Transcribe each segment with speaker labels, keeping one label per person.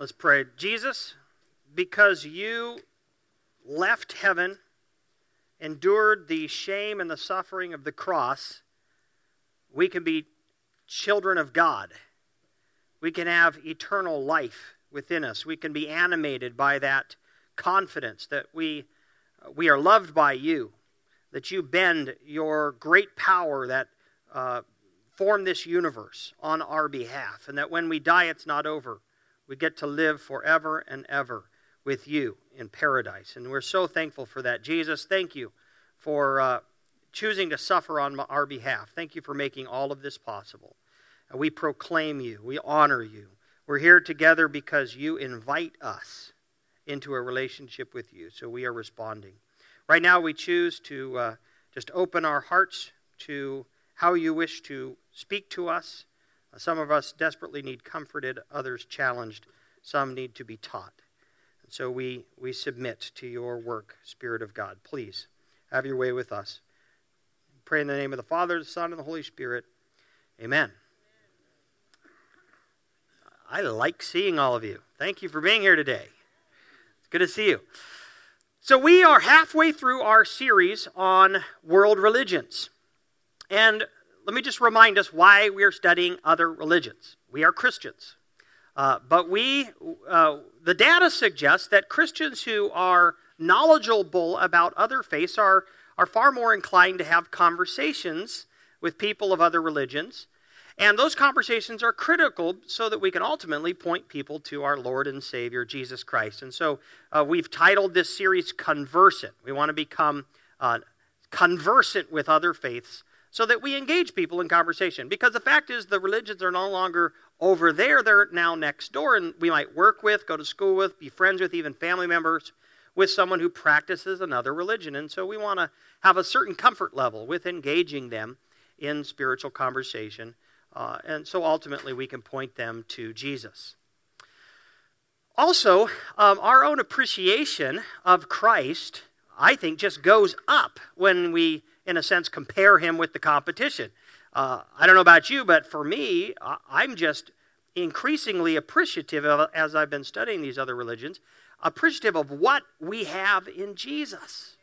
Speaker 1: Let's pray. Jesus, because you left heaven, endured the shame and the suffering of the cross, we can be children of God. We can have eternal life within us. We can be animated by that confidence that we, we are loved by you, that you bend your great power that uh, formed this universe on our behalf, and that when we die, it's not over. We get to live forever and ever with you in paradise. And we're so thankful for that. Jesus, thank you for uh, choosing to suffer on our behalf. Thank you for making all of this possible. We proclaim you, we honor you. We're here together because you invite us into a relationship with you. So we are responding. Right now, we choose to uh, just open our hearts to how you wish to speak to us. Some of us desperately need comforted, others challenged, some need to be taught. And so we, we submit to your work, Spirit of God. Please have your way with us. Pray in the name of the Father, the Son, and the Holy Spirit. Amen. I like seeing all of you. Thank you for being here today. It's good to see you. So, we are halfway through our series on world religions. And let me just remind us why we are studying other religions. We are Christians. Uh, but we, uh, the data suggests that Christians who are knowledgeable about other faiths are, are far more inclined to have conversations with people of other religions. And those conversations are critical so that we can ultimately point people to our Lord and Savior, Jesus Christ. And so uh, we've titled this series Conversant. We want to become uh, conversant with other faiths so that we engage people in conversation. Because the fact is, the religions are no longer over there, they're now next door, and we might work with, go to school with, be friends with, even family members with someone who practices another religion. And so we want to have a certain comfort level with engaging them in spiritual conversation. Uh, and so ultimately, we can point them to Jesus. Also, um, our own appreciation of Christ, I think, just goes up when we in a sense, compare him with the competition. Uh, I don't know about you, but for me, I'm just increasingly appreciative of, as I've been studying these other religions, appreciative of what we have in Jesus.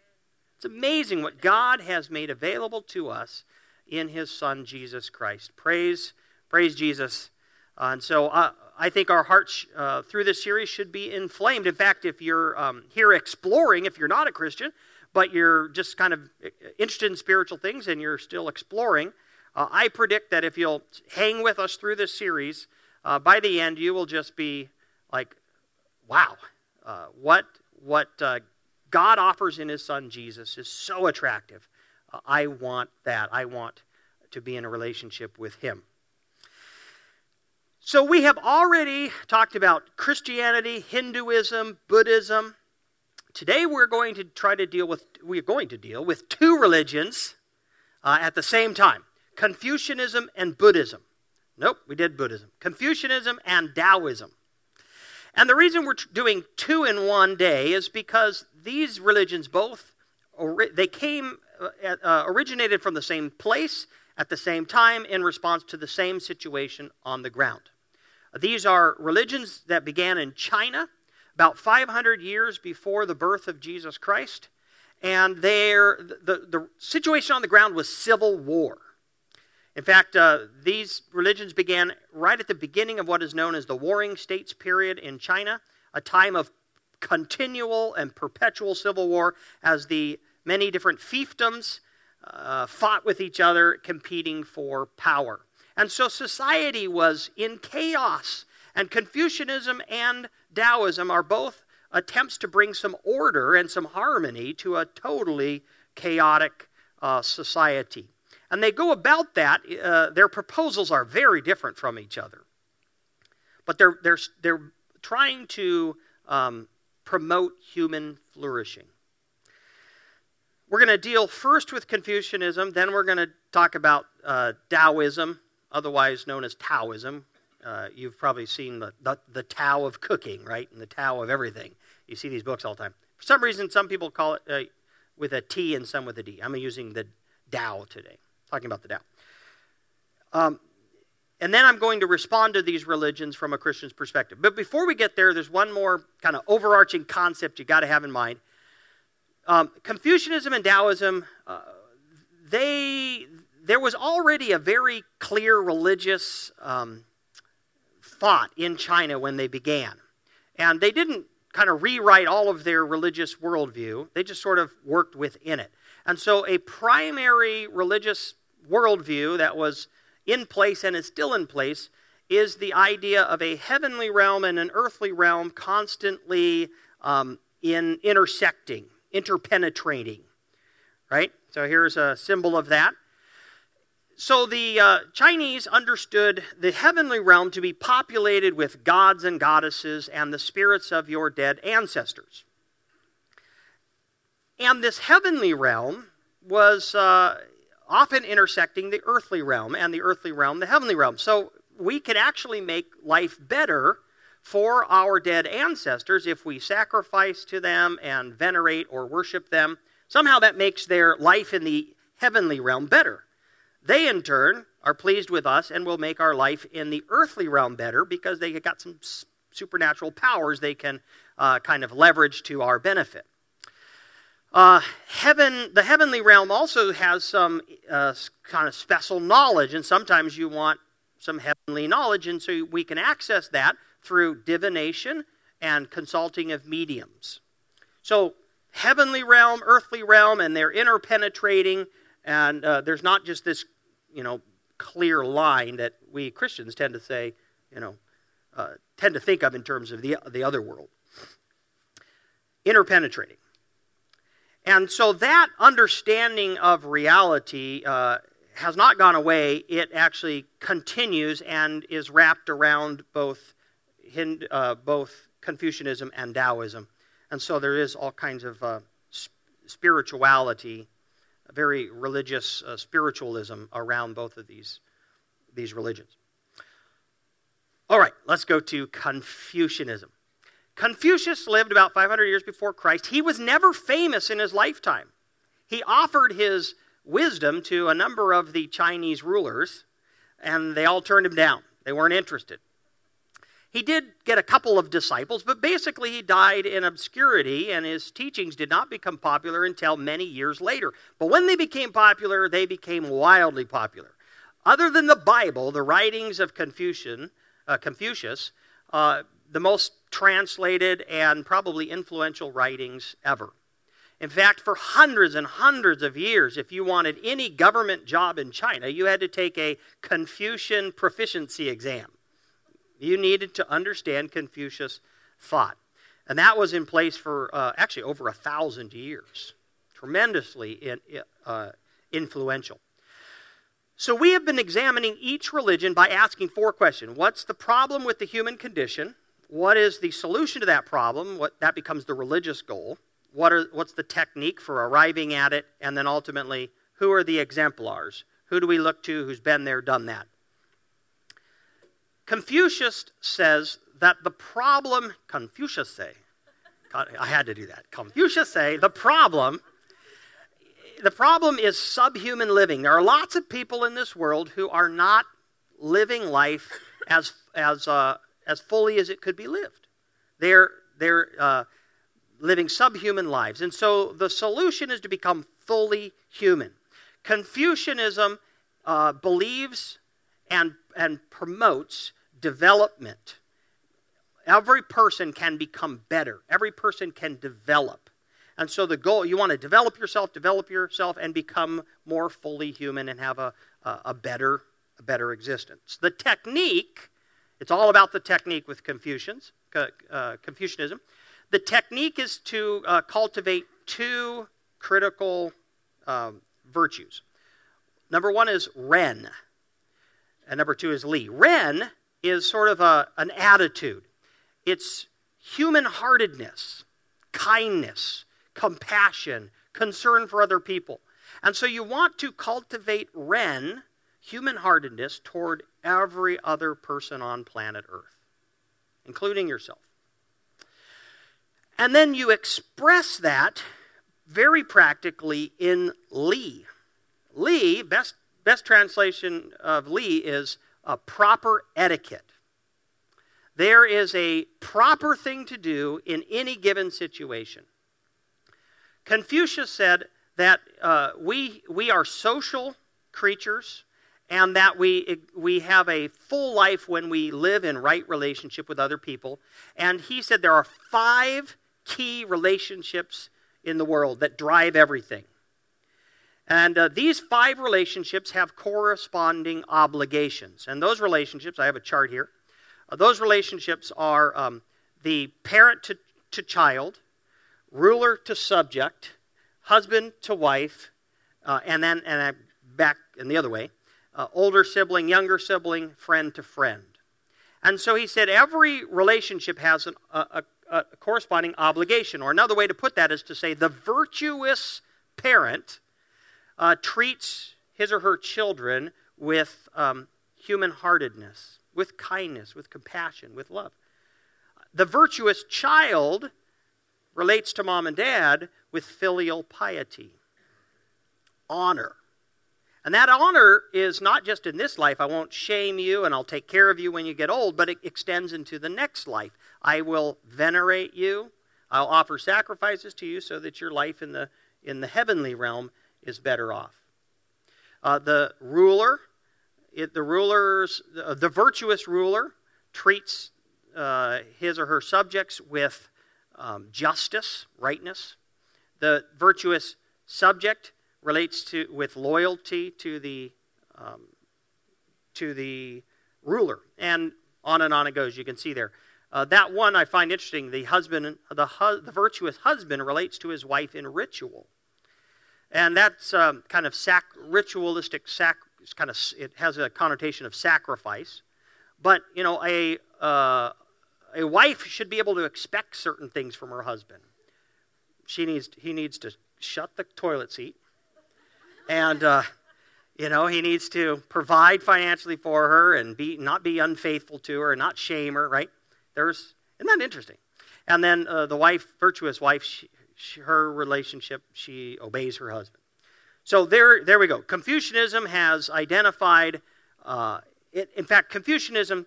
Speaker 1: It's amazing what God has made available to us in his son Jesus Christ. Praise, praise Jesus. Uh, and so uh, I think our hearts uh, through this series should be inflamed. In fact, if you're um, here exploring, if you're not a Christian, but you're just kind of interested in spiritual things and you're still exploring, uh, I predict that if you'll hang with us through this series, uh, by the end you will just be like, wow, uh, what, what uh, God offers in His Son Jesus is so attractive. Uh, I want that. I want to be in a relationship with Him. So we have already talked about Christianity, Hinduism, Buddhism. Today we're going to try to deal with, we're going to deal with two religions uh, at the same time Confucianism and Buddhism. Nope, we did Buddhism. Confucianism and Taoism. And the reason we're doing two in one day is because these religions both, they came, uh, uh, originated from the same place at the same time in response to the same situation on the ground. These are religions that began in China about 500 years before the birth of Jesus Christ. And there, the, the situation on the ground was civil war. In fact, uh, these religions began right at the beginning of what is known as the Warring States period in China, a time of continual and perpetual civil war as the many different fiefdoms uh, fought with each other, competing for power. And so society was in chaos, and Confucianism and Taoism are both attempts to bring some order and some harmony to a totally chaotic uh, society. And they go about that, uh, their proposals are very different from each other. But they're, they're, they're trying to um, promote human flourishing. We're going to deal first with Confucianism, then we're going to talk about uh, Daoism, otherwise known as Taoism. Uh, you've probably seen the, the, the Tao of cooking, right? And the Tao of everything. You see these books all the time. For some reason, some people call it uh, with a T and some with a D. I'm using the Tao today, talking about the Tao. Um, and then I'm going to respond to these religions from a Christian's perspective. But before we get there, there's one more kind of overarching concept you got to have in mind. Um, Confucianism and Taoism, uh, they there was already a very clear religious um, thought in China when they began, and they didn't kind of rewrite all of their religious worldview. They just sort of worked within it. And so, a primary religious worldview that was in place and is still in place is the idea of a heavenly realm and an earthly realm constantly um, in intersecting, interpenetrating. Right? So here's a symbol of that. So the uh, Chinese understood the heavenly realm to be populated with gods and goddesses and the spirits of your dead ancestors. And this heavenly realm was uh, often intersecting the earthly realm and the earthly realm, the heavenly realm. So we can actually make life better for our dead ancestors if we sacrifice to them and venerate or worship them. Somehow that makes their life in the heavenly realm better. They, in turn, are pleased with us and will make our life in the earthly realm better because they got some supernatural powers they can uh, kind of leverage to our benefit. Uh, heaven, the heavenly realm also has some uh, kind of special knowledge, and sometimes you want some heavenly knowledge, and so we can access that through divination and consulting of mediums. So, heavenly realm, earthly realm, and they're interpenetrating, and uh, there's not just this, you know, clear line that we Christians tend to say, you know, uh, tend to think of in terms of the, the other world. Interpenetrating. And so that understanding of reality uh, has not gone away. It actually continues and is wrapped around both, Hindu, uh, both Confucianism and Taoism. And so there is all kinds of uh, spirituality, very religious uh, spiritualism around both of these, these religions. All right, let's go to Confucianism. Confucius lived about 500 years before Christ. He was never famous in his lifetime. He offered his wisdom to a number of the Chinese rulers, and they all turned him down. They weren't interested. He did get a couple of disciples, but basically he died in obscurity, and his teachings did not become popular until many years later. But when they became popular, they became wildly popular. Other than the Bible, the writings of Confucian, uh, Confucius, uh, the most translated and probably influential writings ever. In fact, for hundreds and hundreds of years, if you wanted any government job in China, you had to take a Confucian proficiency exam. You needed to understand Confucius thought. And that was in place for uh, actually over a thousand years. Tremendously in, uh, influential. So we have been examining each religion by asking four questions What's the problem with the human condition? what is the solution to that problem? What, that becomes the religious goal. What are, what's the technique for arriving at it? And then ultimately, who are the exemplars? Who do we look to who's been there, done that? Confucius says that the problem, Confucius say, I had to do that. Confucius say the problem, the problem is subhuman living. There are lots of people in this world who are not living life as as uh, as fully as it could be lived. They're, they're uh, living subhuman lives. And so the solution is to become fully human. Confucianism uh, believes and, and promotes development. Every person can become better, every person can develop. And so the goal, you want to develop yourself, develop yourself, and become more fully human and have a, a, a better, a better existence. The technique it's all about the technique with Confucians, uh, Confucianism. The technique is to uh, cultivate two critical um, virtues. Number one is Ren, and number two is Li. Ren is sort of a, an attitude, it's human heartedness, kindness, compassion, concern for other people. And so you want to cultivate Ren human heartedness toward every other person on planet Earth, including yourself. And then you express that very practically in Li. Li, best, best translation of Li is uh, proper etiquette. There is a proper thing to do in any given situation. Confucius said that uh, we, we are social creatures and that we, we have a full life when we live in right relationship with other people. And he said there are five key relationships in the world that drive everything. And uh, these five relationships have corresponding obligations. And those relationships, I have a chart here, uh, those relationships are um, the parent to, to child, ruler to subject, husband to wife, uh, and then and back in the other way, uh, older sibling, younger sibling, friend to friend. And so he said every relationship has an, a, a, a corresponding obligation. Or another way to put that is to say the virtuous parent uh, treats his or her children with um, human heartedness, with kindness, with compassion, with love. The virtuous child relates to mom and dad with filial piety, honor. And that honor is not just in this life. I won't shame you and I'll take care of you when you get old, but it extends into the next life. I will venerate you. I'll offer sacrifices to you so that your life in the, in the heavenly realm is better off. Uh, the ruler, it, the rulers, the, the virtuous ruler treats uh, his or her subjects with um, justice, rightness. The virtuous subject relates to with loyalty to the um, to the ruler, and on and on it goes. You can see there. Uh, that one I find interesting. The husband, the, hu- the virtuous husband, relates to his wife in ritual, and that's um, kind of sac- ritualistic. Sac- kind of it has a connotation of sacrifice, but you know a uh, a wife should be able to expect certain things from her husband. She needs he needs to shut the toilet seat and uh, you know he needs to provide financially for her and be not be unfaithful to her and not shame her right there's isn't that interesting and then uh, the wife virtuous wife she, her relationship she obeys her husband so there there we go confucianism has identified uh, it, in fact confucianism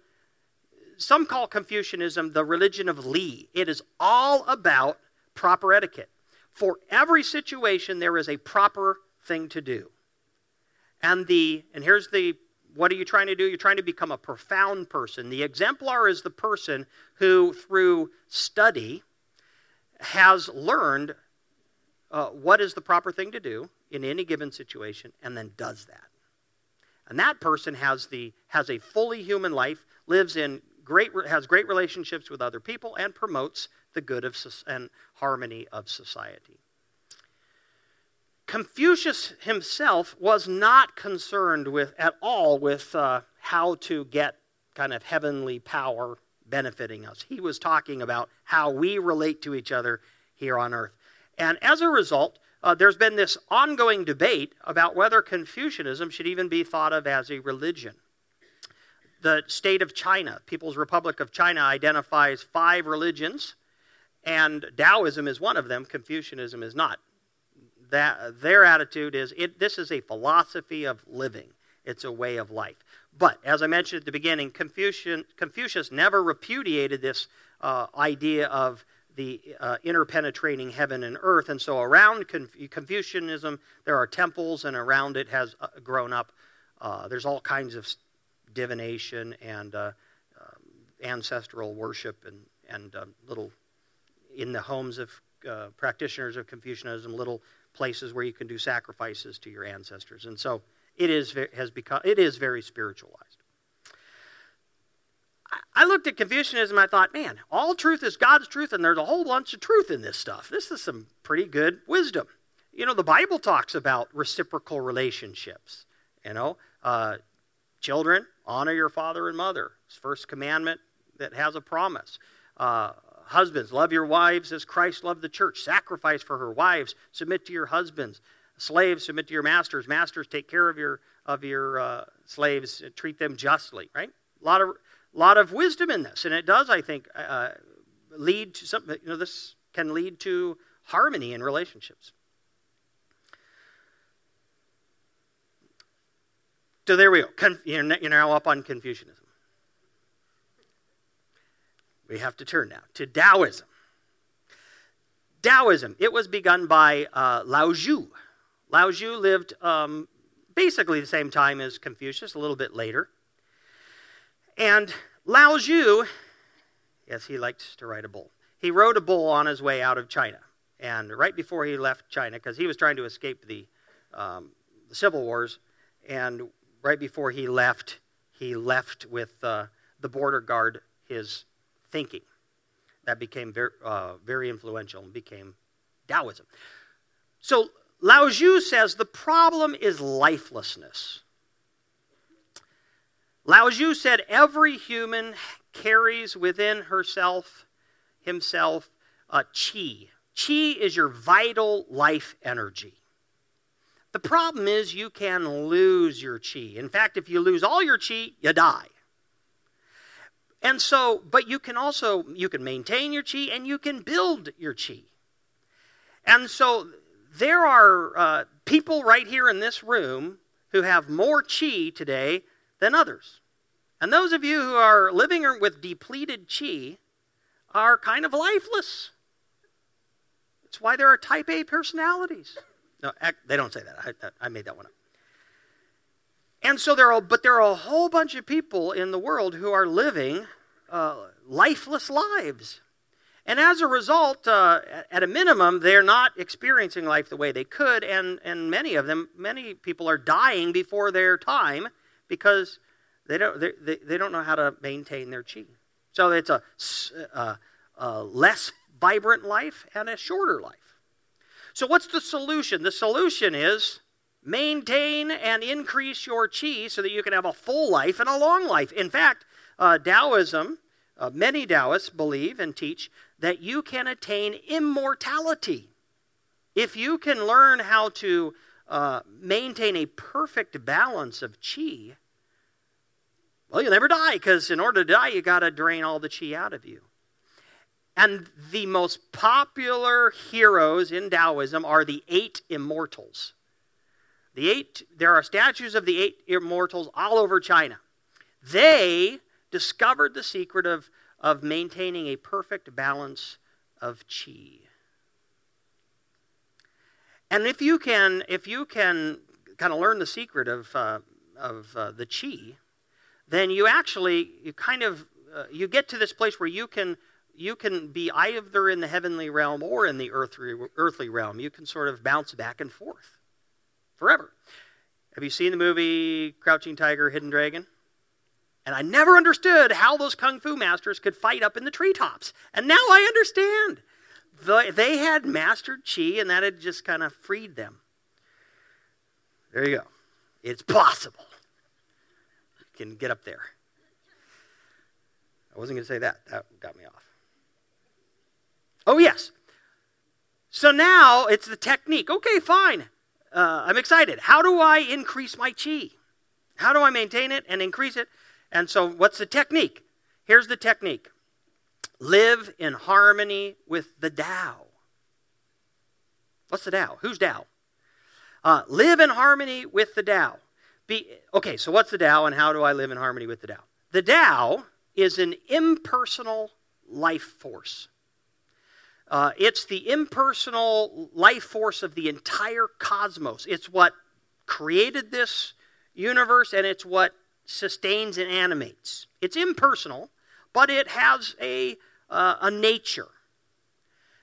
Speaker 1: some call confucianism the religion of li it is all about proper etiquette for every situation there is a proper thing to do. And the and here's the what are you trying to do? You're trying to become a profound person. The exemplar is the person who, through study, has learned uh, what is the proper thing to do in any given situation and then does that. And that person has, the, has a fully human life, lives in great, has great relationships with other people, and promotes the good of, and harmony of society. Confucius himself was not concerned with at all with uh, how to get kind of heavenly power benefiting us. He was talking about how we relate to each other here on earth. And as a result, uh, there's been this ongoing debate about whether Confucianism should even be thought of as a religion. The state of China, People's Republic of China, identifies five religions, and Taoism is one of them, Confucianism is not that their attitude is it, this is a philosophy of living. It's a way of life. But as I mentioned at the beginning, Confucius never repudiated this uh, idea of the uh, interpenetrating heaven and earth. And so around Confucianism, there are temples, and around it has uh, grown up. Uh, there's all kinds of divination and uh, um, ancestral worship and, and uh, little, in the homes of practitioners of Confucianism, little places where you can do sacrifices to your ancestors. And so it is, has become, it is very spiritualized. I looked at Confucianism I thought, man, all truth is God's truth, and there's a whole bunch of truth in this stuff. This is some pretty good wisdom. You know, the Bible talks about reciprocal relationships. You know, uh, children, honor your father and mother. It's first commandment that has a promise. Uh, Husbands, love your wives as Christ loved the church. Sacrifice for her. Wives, submit to your husbands. Slaves, submit to your masters. Masters, take care of your of your uh, slaves. Treat them justly. Right? A lot of lot of wisdom in this, and it does, I think, uh, lead to something. You know, this can lead to harmony in relationships. So there we go. Con- you're now up on Confucianism. We have to turn now to Taoism. Taoism, it was begun by uh, Lao Tzu. Lao Tzu lived um, basically the same time as Confucius, a little bit later. And Lao Tzu, yes, he liked to write a bull. He wrote a bull on his way out of China. And right before he left China, because he was trying to escape the, um, the, civil wars, and right before he left, he left with uh, the border guard his thinking. That became very, uh, very influential and became Taoism. So Lao Tzu says the problem is lifelessness. Lao Tzu said every human carries within herself, himself, a chi. Chi is your vital life energy. The problem is you can lose your chi. In fact, if you lose all your chi, you die. And so, but you can also you can maintain your chi and you can build your chi. And so there are uh, people right here in this room who have more chi today than others. And those of you who are living with depleted chi are kind of lifeless. It's why there are type A personalities. No, they don't say that. I, I made that one up. And so there are, but there are a whole bunch of people in the world who are living uh, lifeless lives. And as a result, uh, at a minimum, they're not experiencing life the way they could, and, and many of them, many people are dying before their time because they don't, they, they don't know how to maintain their chi. So it's a, a, a less vibrant life and a shorter life. So, what's the solution? The solution is maintain and increase your chi so that you can have a full life and a long life. In fact, uh, Taoism, uh, many Taoists believe and teach that you can attain immortality. If you can learn how to uh, maintain a perfect balance of chi, well, you'll never die because in order to die, you got to drain all the chi out of you. And the most popular heroes in Taoism are the eight immortals. The eight, there are statues of the eight immortals all over China. They discovered the secret of of maintaining a perfect balance of chi. And if you can, if you can kind of learn the secret of, uh, of uh, the chi, then you actually, you kind of, uh, you get to this place where you can, you can be either in the heavenly realm or in the earthly, earthly realm. You can sort of bounce back and forth forever. Have you seen the movie Crouching Tiger, Hidden Dragon? And I never understood how those kung fu masters could fight up in the treetops. And now I understand. The, they had mastered chi, and that had just kind of freed them. There you go. It's possible. You can get up there. I wasn't going to say that. That got me off. Oh, yes. So now it's the technique. Okay, fine. Uh, I'm excited. How do I increase my chi? How do I maintain it and increase it? And so, what's the technique? Here's the technique live in harmony with the Tao. What's the Tao? Who's Tao? Uh, live in harmony with the Tao. Be, okay, so what's the Tao and how do I live in harmony with the Tao? The Tao is an impersonal life force. Uh, it's the impersonal life force of the entire cosmos. It's what created this universe and it's what sustains and animates. It's impersonal, but it has a, uh, a nature.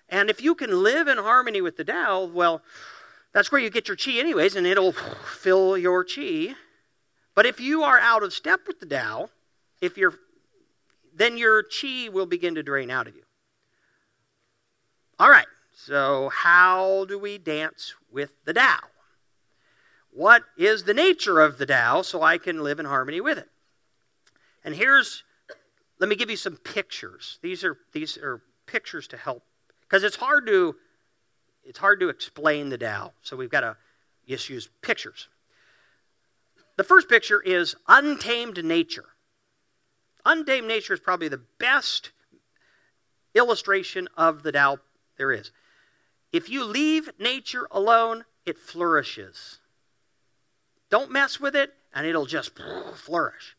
Speaker 1: And if you can live in harmony with the Tao, well, that's where you get your chi, anyways, and it'll fill your chi. But if you are out of step with the Tao, if you're, then your chi will begin to drain out of you. All right, so how do we dance with the Tao? What is the nature of the Tao so I can live in harmony with it. And here's, let me give you some pictures. These are, these are pictures to help, because it's hard to, it's hard to explain the Tao. So we've got to just use pictures. The first picture is untamed nature. Untamed nature is probably the best illustration of the Tao there is. If you leave nature alone, it flourishes. Don't mess with it, and it'll just flourish.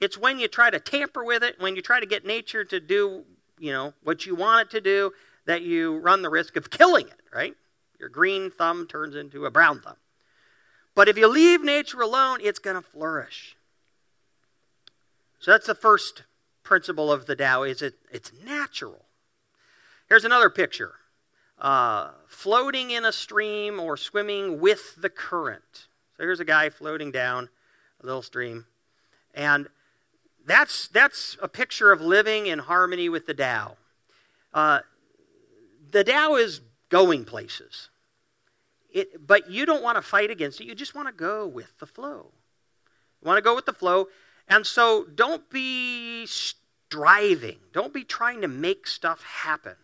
Speaker 1: It's when you try to tamper with it, when you try to get nature to do, you know, what you want it to do, that you run the risk of killing it, right? Your green thumb turns into a brown thumb. But if you leave nature alone, it's going to flourish. So that's the first principle of the Tao is it it's natural. Here's another picture. Uh, floating in a stream or swimming with the current. So here's a guy floating down a little stream. And that's, that's a picture of living in harmony with the Tao. Uh, the Tao is going places. It, but you don't want to fight against it. You just want to go with the flow. You want to go with the flow. And so don't be striving. Don't be trying to make stuff happen.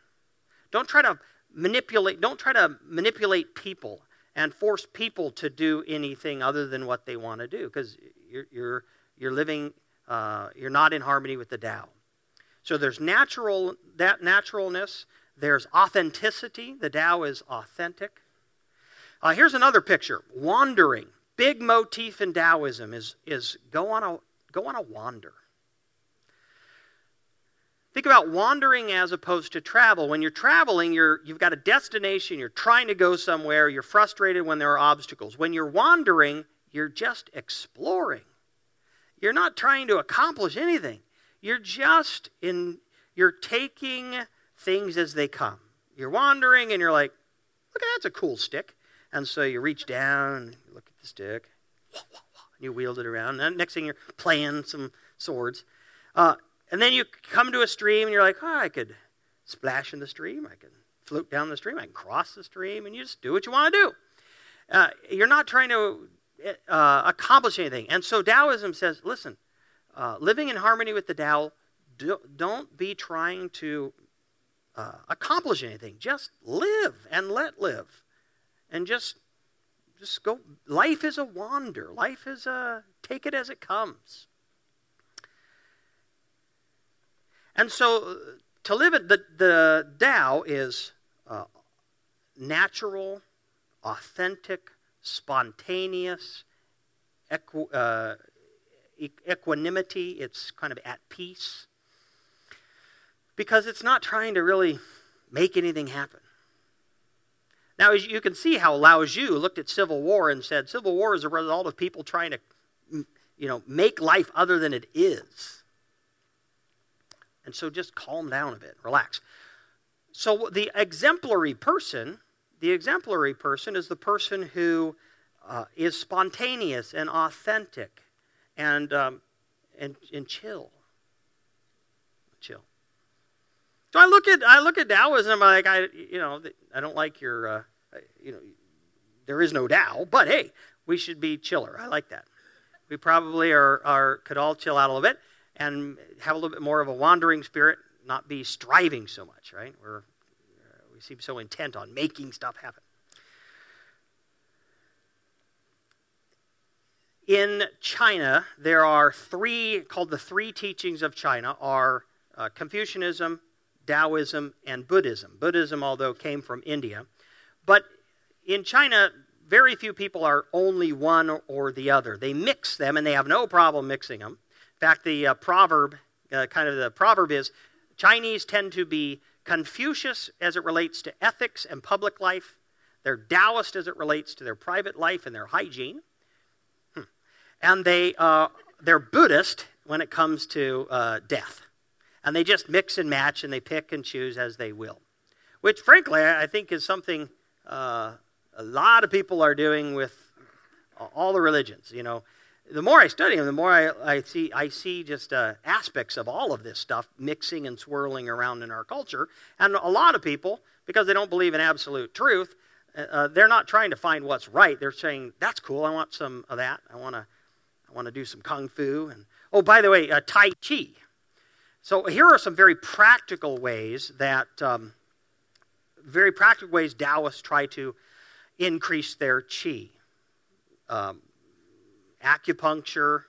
Speaker 1: Don't try to manipulate, don't try to manipulate people and force people to do anything other than what they want to do because you're, you're, you're living, uh, you're not in harmony with the Tao. So there's natural, that naturalness, there's authenticity. The Tao is authentic. Uh, here's another picture wandering. Big motif in Taoism is, is go, on a, go on a wander. Think about wandering as opposed to travel. When you're traveling, you're, you've got a destination, you're trying to go somewhere, you're frustrated when there are obstacles. When you're wandering, you're just exploring. You're not trying to accomplish anything. You're just in, you're taking things as they come. You're wandering and you're like, look, that's a cool stick. And so you reach down, you look at the stick, and you wield it around. And next thing you're playing some swords. Uh, and then you come to a stream and you're like, oh, I could splash in the stream. I can float down the stream. I can cross the stream. And you just do what you want to do. Uh, you're not trying to uh, accomplish anything. And so Taoism says, listen, uh, living in harmony with the Tao, do, not be trying to uh, accomplish anything. Just live and let live and just just go life is a wander life is a take it as it comes and so to live it the, the Tao is uh, natural authentic spontaneous equ- uh, equanimity. It's kind of at peace. Because it's not trying to really make anything happen. Now, as you can see how Lao Tzu looked at civil war and said, civil war is a result of people trying to, you know, make life other than it is. And so just calm down a bit, relax. So the exemplary person, the exemplary person is the person who uh, is spontaneous and authentic and, um, and, and chill. Chill. So I look at I look at Taoism. I'm like I you know I don't like your uh, you know there is no Tao, but hey, we should be chiller. I like that. We probably are, are could all chill out a little bit and have a little bit more of a wandering spirit, not be striving so much. Right? We're we seem so intent on making stuff happen. In China, there are three called the three teachings of China are uh, Confucianism, Taoism, and Buddhism. Buddhism, although came from India. But in China, very few people are only one or the other. They mix them, and they have no problem mixing them. In fact, the uh, proverb, uh, kind of the proverb is Chinese tend to be Confucius as it relates to ethics and public life. They're Taoist as it relates to their private life and their hygiene. Hmm. And they, uh, they're Buddhist when it comes to uh, death and they just mix and match and they pick and choose as they will. Which, frankly, I think is something uh, a lot of people are doing with all the religions. You know, the more I study them, the more I, I see I see just uh, aspects of all of this stuff mixing and swirling around in our culture. And a lot of people, because they don't believe in absolute truth, uh, uh they're not trying to find what's right. They're saying that's cool. I want some of that. I want to I want to do some kung fu and oh, by the way, uh, Tai Chi. So here are some very practical ways that, um, very practical ways Taoists try to increase their chi. Um, acupuncture,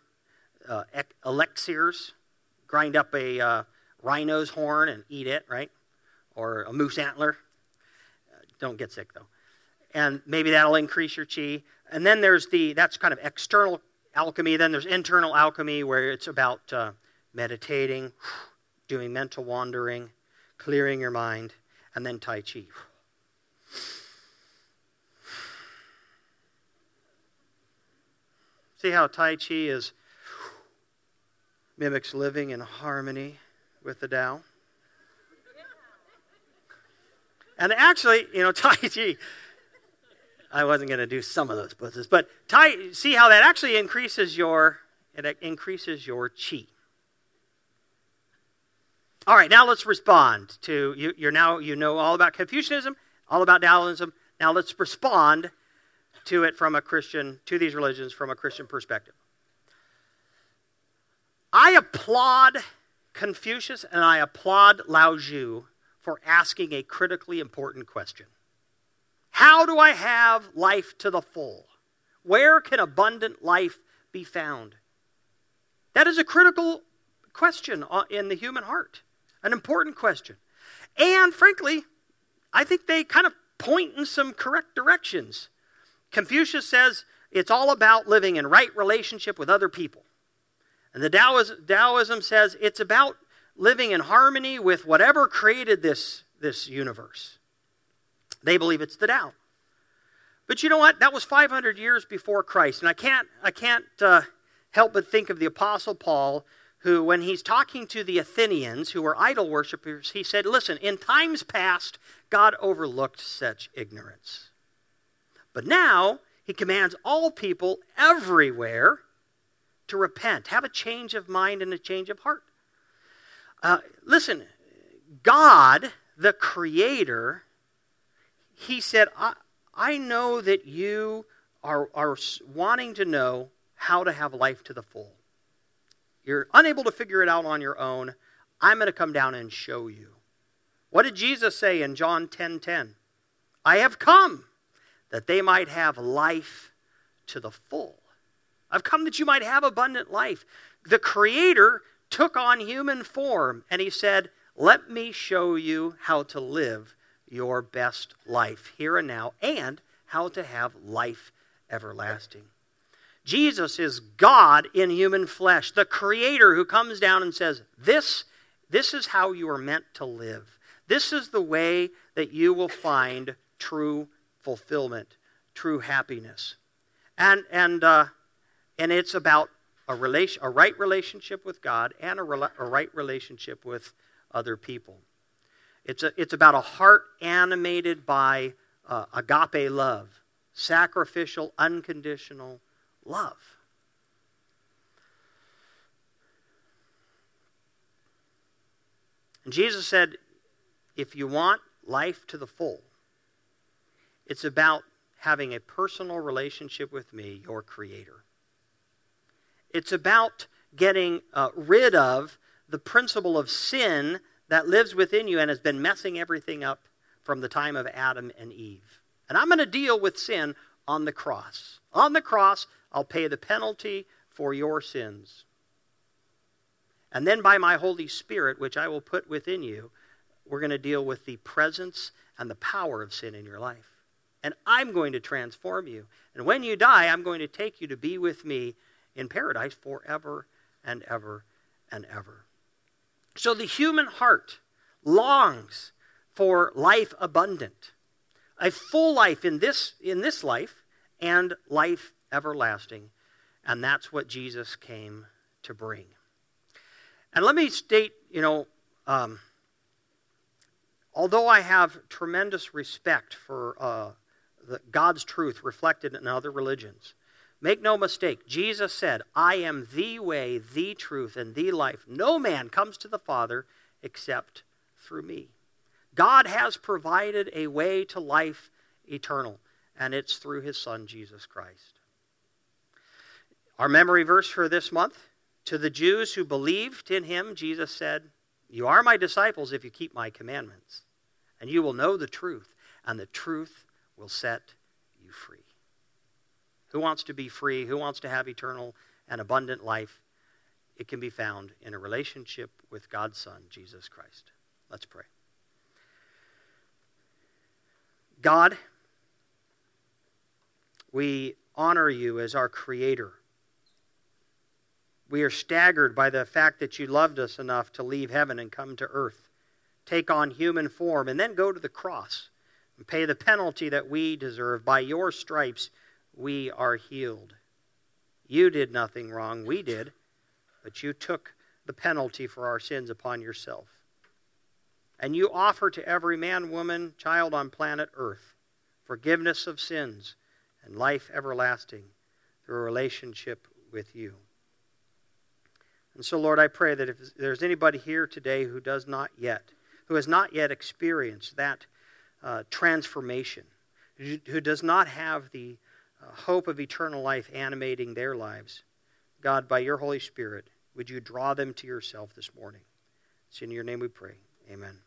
Speaker 1: uh, elixirs, grind up a uh, rhino's horn and eat it, right? Or a moose antler. Uh, don't get sick though. And maybe that'll increase your chi. And then there's the, that's kind of external alchemy. Then there's internal alchemy, where it's about uh, meditating, doing mental wandering, clearing your mind, and then Tai Chi. See how Tai Chi is mimics living in harmony with the Tao? And actually, you know, Tai Chi, I wasn't going to do some of those poses, but Tai, see how that actually increases your, it increases your chi. All right, now let's respond to, you, you're now, you know all about Confucianism, all about Taoism. Now let's respond to it from a Christian, to these religions from a Christian perspective. I applaud Confucius and I applaud Lao Tzu for asking a critically important question How do I have life to the full? Where can abundant life be found? That is a critical question uh, in the human heart, an important question. And frankly, I think they kind of point in some correct directions. Confucius says it's all about living in right relationship with other people. And the Taoism, says it's about living in harmony with whatever created this, this universe. They believe it's the Tao. But you know what? That was 500 years before Christ. And I can't, I can't uh, help but think of the Apostle Paul, who, when he's talking to the Athenians, who were idol worshippers, he said, Listen, in times past, God overlooked such ignorance. But now he commands all people everywhere to repent, have a change of mind and a change of heart. Uh, listen, God, the Creator, He said, I, I know that you are, are wanting to know how to have life to the full. You're unable to figure it out on your own. I'm going to come down and show you. What did Jesus say in John 10:10? 10, 10? I have come that they might have life to the full. I've come that you might have abundant life. The Creator took on human form and He said, Let me show you how to live your best life here and now and how to have life everlasting. Jesus is God in human flesh, the Creator who comes down and says, This, this is how you are meant to live. This is the way that you will find true fulfillment, true happiness. And, and, uh, and it's about a, relation, a right relationship with God and a, re- a right relationship with other people. It's, a, it's about a heart animated by uh, agape love, sacrificial, unconditional love. And Jesus said, if you want life to the full, it's about having a personal relationship with me, your Creator. It's about getting uh, rid of the principle of sin that lives within you and has been messing everything up from the time of Adam and Eve. And I'm going to deal with sin on the cross. On the cross, I'll pay the penalty for your sins. And then by my Holy Spirit, which I will put within you, we're going to deal with the presence and the power of sin in your life and I'm going to transform you. And when you die, I'm going to take you to be with me in paradise forever and ever and ever. So the human heart longs for life abundant, a full life in this, in this life and life everlasting. And that's what Jesus came to bring. And let me state, you know, um, although I have tremendous respect for uh, the, God's truth reflected in other religions. Make no mistake, Jesus said, I am the way, the truth, and the life. No man comes to the Father except through me. God has provided a way to life eternal, and it's through his Son, Jesus Christ. Our memory verse for this month to the Jews who believed in him, Jesus said, You are my disciples if you keep my commandments, and you will know the truth, and the truth will set you free. Who wants to be free? Who wants to have eternal and abundant life? It can be found in a relationship with God's Son, Jesus Christ. Let's pray. God, we honor you as our Creator. We are staggered by the fact that you loved us enough to leave heaven and come to earth, take on human form, and then go to the cross pay the penalty that we deserve. By your stripes, we are healed. You did nothing wrong, we did, but you took the penalty for our sins upon yourself. And you offer to every man, woman, child on planet Earth forgiveness of sins and life everlasting through a relationship with you. And so, Lord, I pray that if there's anybody here today who does not yet, who has not yet experienced that uh, transformation, who does not have the uh, hope of eternal life animating their lives, God, by your Holy Spirit, would you draw them to yourself this morning? It's in your name we pray. Amen.